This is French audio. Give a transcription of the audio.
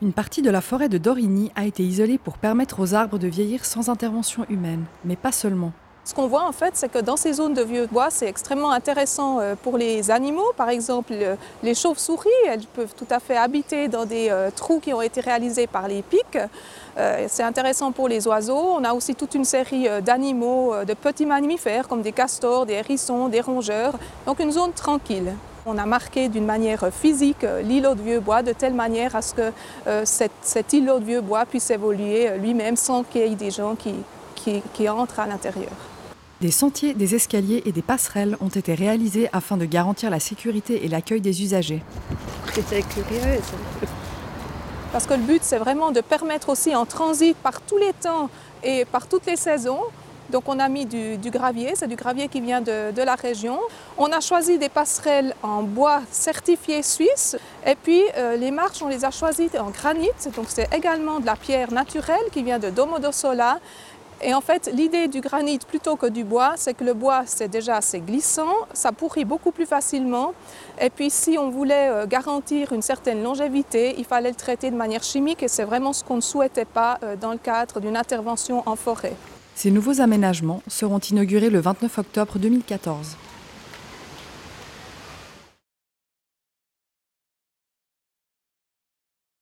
Une partie de la forêt de Dorigny a été isolée pour permettre aux arbres de vieillir sans intervention humaine, mais pas seulement. Ce qu'on voit en fait, c'est que dans ces zones de vieux bois, c'est extrêmement intéressant euh, pour les animaux. Par exemple, les chauves-souris, elles peuvent tout à fait habiter dans des euh, trous qui ont été réalisés par les pics. Euh, c'est intéressant pour les oiseaux. On a aussi toute une série d'animaux, de petits mammifères comme des castors, des hérissons, des rongeurs. Donc une zone tranquille. On a marqué d'une manière physique euh, l'îlot de vieux bois de telle manière à ce que euh, cet, îlot de vieux bois puisse évoluer euh, lui-même sans qu'il y ait des gens qui, qui, entrent à l'intérieur. Des sentiers, des escaliers et des passerelles ont été réalisés afin de garantir la sécurité et l'accueil des usagers. C'était curieux. Parce que le but, c'est vraiment de permettre aussi en transit par tous les temps et par toutes les saisons donc on a mis du, gravier, c'est du gravier qui vient de, la région. On a choisi des passerelles en bois certifié suisse et puis euh, les marches on les a choisies en granit, donc c'est également de la pierre naturelle qui vient de Domodossola. Et en fait, l'idée du granit plutôt que du bois, c'est que le bois, c'est déjà assez glissant, ça pourrit beaucoup plus facilement. Et puis, si on voulait euh, garantir une certaine longévité, il fallait le traiter de manière chimique et c'est vraiment ce qu'on ne souhaitait pas euh, dans le cadre d'une intervention en forêt. Ces nouveaux aménagements seront inaugurés le 29 octobre 2014.